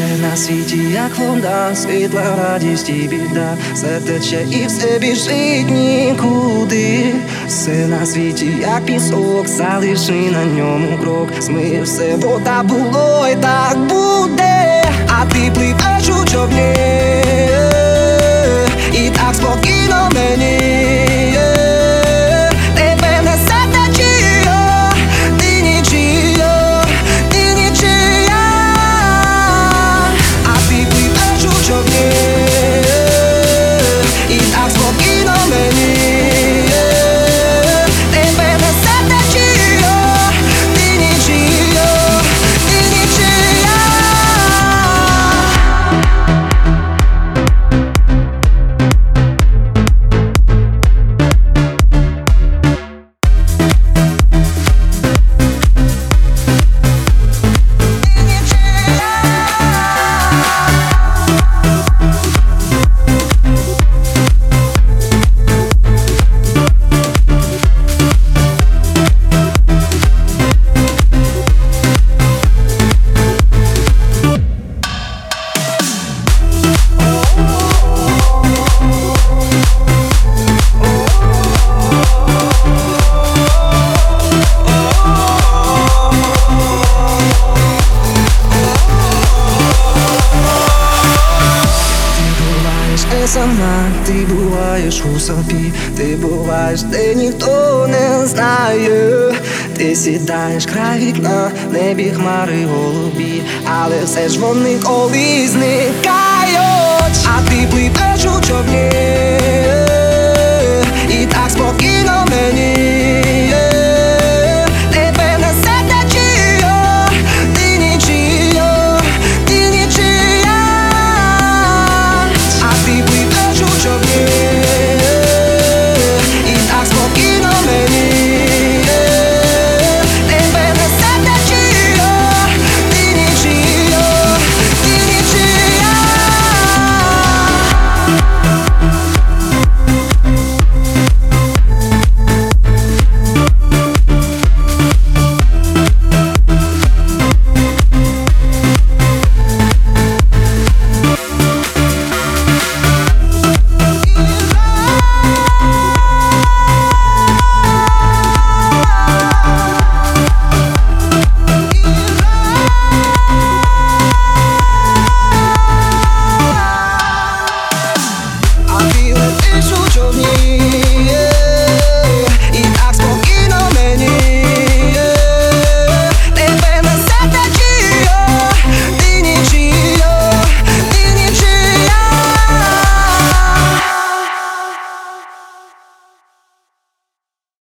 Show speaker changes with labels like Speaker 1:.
Speaker 1: Все на світі, як вода, світла, радість і біда, все тече і все біжить нікуди. Все на світі, як пісок, залиши на ньому крок. Змиє все, бо та було і так буде. Не сама, ти буваєш у собі, ти буваєш, де ніхто не знає. Ти сідаєш край вікна, небі хмари голубі, але все ж вони колись зникають, а ти пливеш у човні.